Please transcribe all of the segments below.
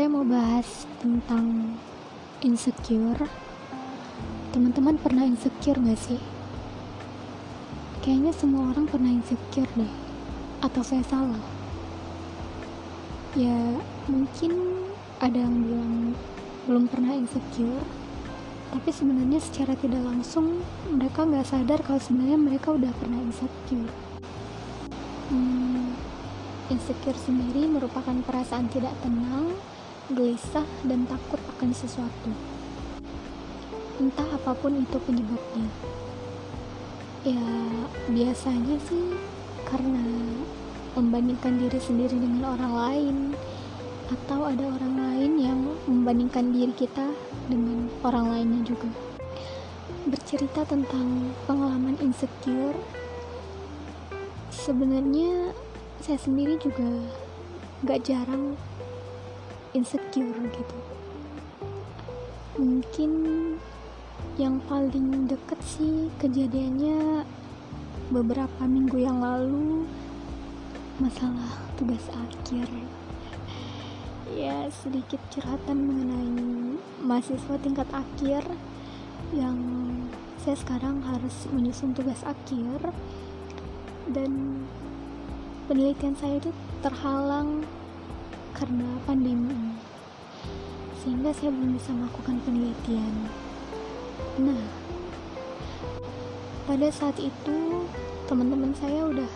saya mau bahas tentang insecure. Teman-teman pernah insecure gak sih? Kayaknya semua orang pernah insecure deh. Atau saya salah? Ya, mungkin ada yang bilang belum pernah insecure. Tapi sebenarnya secara tidak langsung mereka nggak sadar kalau sebenarnya mereka udah pernah insecure. Hmm, insecure sendiri merupakan perasaan tidak tenang gelisah, dan takut akan sesuatu. Entah apa pun itu penyebabnya. Ya, biasanya sih karena membandingkan diri sendiri dengan orang lain atau ada orang lain yang membandingkan diri kita dengan orang lainnya juga. Bercerita tentang pengalaman insecure, sebenarnya saya sendiri juga gak jarang insecure gitu. Mungkin yang paling deket sih kejadiannya beberapa minggu yang lalu masalah tugas akhir. Ya sedikit curhatan mengenai mahasiswa tingkat akhir yang saya sekarang harus menyusun tugas akhir. Dan penelitian saya itu terhalang karena pandemi ini. Sehingga saya belum bisa melakukan penelitian. Nah pada saat itu teman-teman saya udah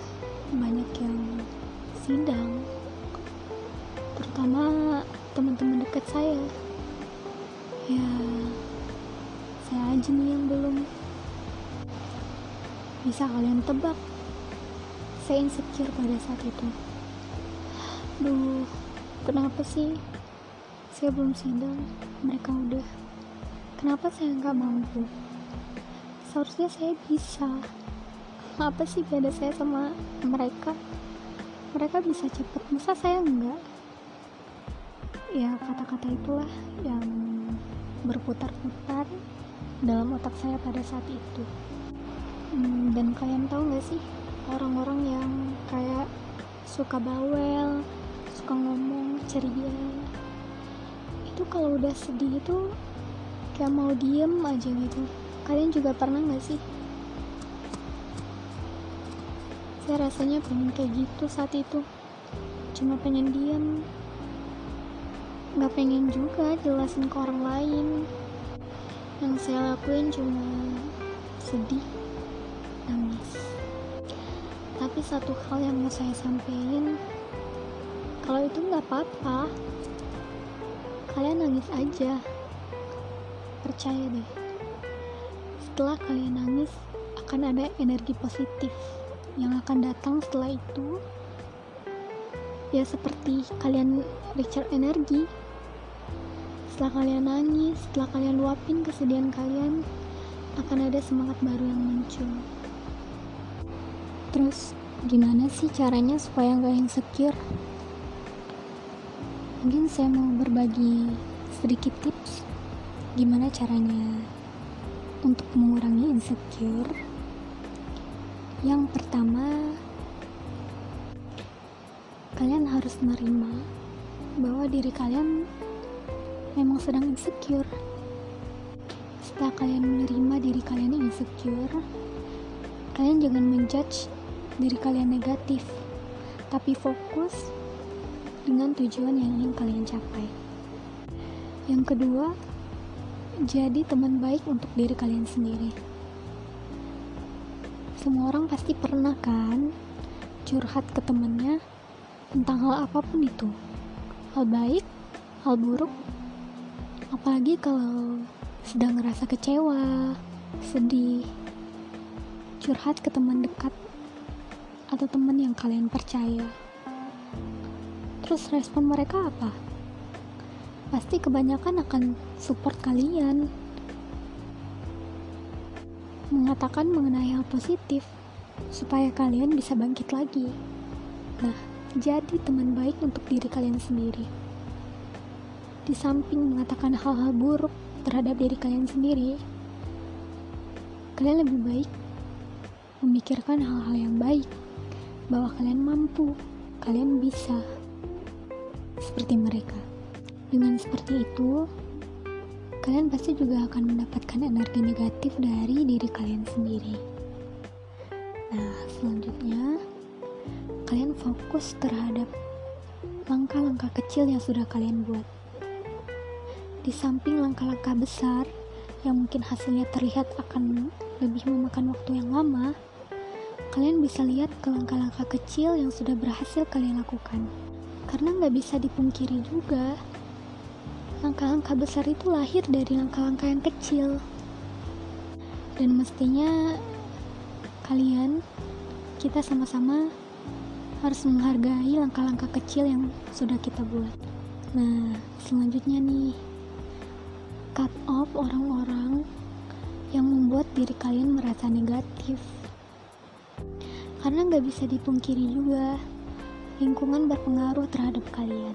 banyak yang sidang. Terutama teman-teman dekat saya. Ya saya aja nih yang belum bisa kalian tebak. Saya insecure pada saat itu. Duh kenapa sih? Saya belum sidang mereka udah. Kenapa saya nggak mampu? Seharusnya saya bisa. Apa sih beda saya sama mereka? Mereka bisa cepet masa saya enggak ya kata-kata itulah yang berputar-putar dalam otak saya pada saat itu. Hmm, dan kalian tahu nggak sih orang-orang yang kayak suka bawel suka ngomong ceria. Itu kalau udah sedih itu kayak mau diem aja gitu. Kalian juga pernah gak sih? Saya rasanya pengen kayak gitu saat itu. Cuma pengen diem. Gak pengen juga jelasin ke orang lain. Yang saya lakuin cuma sedih nangis. Tapi satu hal yang mau saya sampaikan kalau itu nggak apa-apa. Kalian nangis aja. Percaya deh. Setelah kalian nangis akan ada energi positif yang akan datang setelah itu. Ya seperti kalian recharge energi. Setelah kalian nangis setelah kalian luapin kesedihan kalian akan ada semangat baru yang muncul. Terus gimana sih caranya supaya nggak insecure mungkin saya mau berbagi sedikit tips gimana caranya untuk mengurangi insecure. Yang pertama kalian harus menerima bahwa diri kalian memang sedang insecure. Setelah kalian menerima diri kalian yang insecure kalian jangan menjudge diri kalian negatif tapi fokus dengan tujuan yang ingin kalian capai. Yang kedua, jadi teman baik untuk diri kalian sendiri. Semua orang pasti pernah kan curhat ke temennya tentang hal apa pun itu. Hal baik, hal buruk, apalagi kalau sedang ngerasa kecewa, sedih, curhat ke teman dekat atau teman yang kalian percaya. Terus respon mereka apa? Pasti kebanyakan akan support kalian. Mengatakan mengenai hal positif supaya kalian bisa bangkit lagi. Nah, jadi teman baik untuk diri kalian sendiri. Di samping mengatakan hal-hal buruk terhadap diri kalian sendiri, kalian lebih baik memikirkan hal-hal yang baik bahwa kalian mampu, kalian bisa seperti mereka. Dengan seperti itu, kalian pasti juga akan mendapatkan energi negatif dari diri kalian sendiri. Nah, selanjutnya, kalian fokus terhadap langkah-langkah kecil yang sudah kalian buat. Di samping langkah-langkah besar yang mungkin hasilnya terlihat akan lebih memakan waktu yang lama, kalian bisa lihat ke langkah-langkah kecil yang sudah berhasil kalian lakukan. Karena nggak bisa dipungkiri juga, langkah-langkah besar itu lahir dari langkah-langkah yang kecil. Dan mestinya kalian, kita sama-sama harus menghargai langkah-langkah kecil yang sudah kita buat. Nah, selanjutnya nih, cut off orang-orang yang membuat diri kalian merasa negatif karena nggak bisa dipungkiri juga, lingkungan berpengaruh terhadap kalian.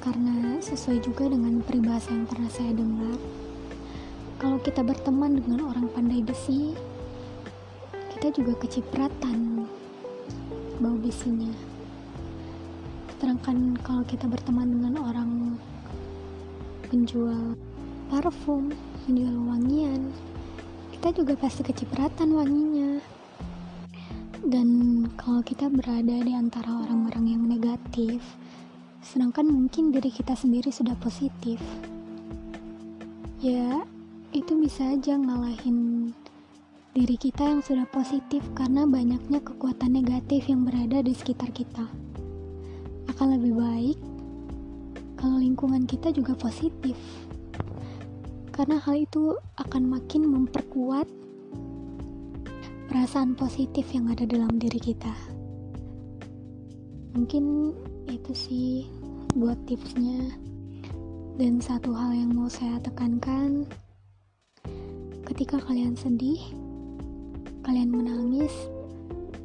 Karena sesuai juga dengan peribahasa yang pernah saya dengar, kalau kita berteman dengan orang pandai besi, kita juga kecipratan bau besinya. Sedangkan kalau kita berteman dengan orang penjual parfum, penjual wangian, kita juga pasti kecipratan wanginya dan kalau kita berada di antara orang-orang yang negatif sedangkan mungkin diri kita sendiri sudah positif ya itu bisa aja ngalahin diri kita yang sudah positif karena banyaknya kekuatan negatif yang berada di sekitar kita. Akan lebih baik kalau lingkungan kita juga positif karena hal itu akan makin memperkuat perasaan positif yang ada dalam diri kita. Mungkin itu sih buat tipsnya. Dan satu hal yang mau saya tekankan, ketika kalian sedih, kalian menangis,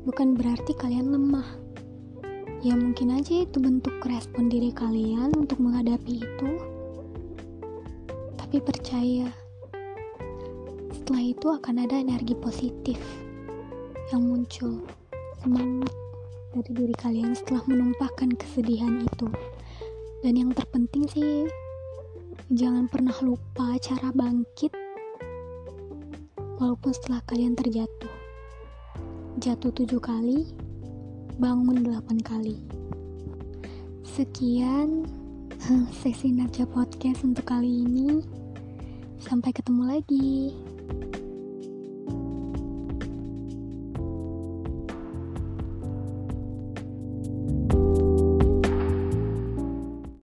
bukan berarti kalian lemah. Ya mungkin aja itu bentuk respon diri kalian untuk menghadapi itu. Tapi percaya, setelah itu akan ada energi positif yang muncul. Semangat dari diri kalian setelah menumpahkan kesedihan itu. Dan yang terpenting sih jangan pernah lupa cara bangkit walaupun setelah kalian terjatuh. Jatuh tujuh kali bangun delapan kali. Sekian sesi Naja Podcast untuk kali ini. Sampai ketemu lagi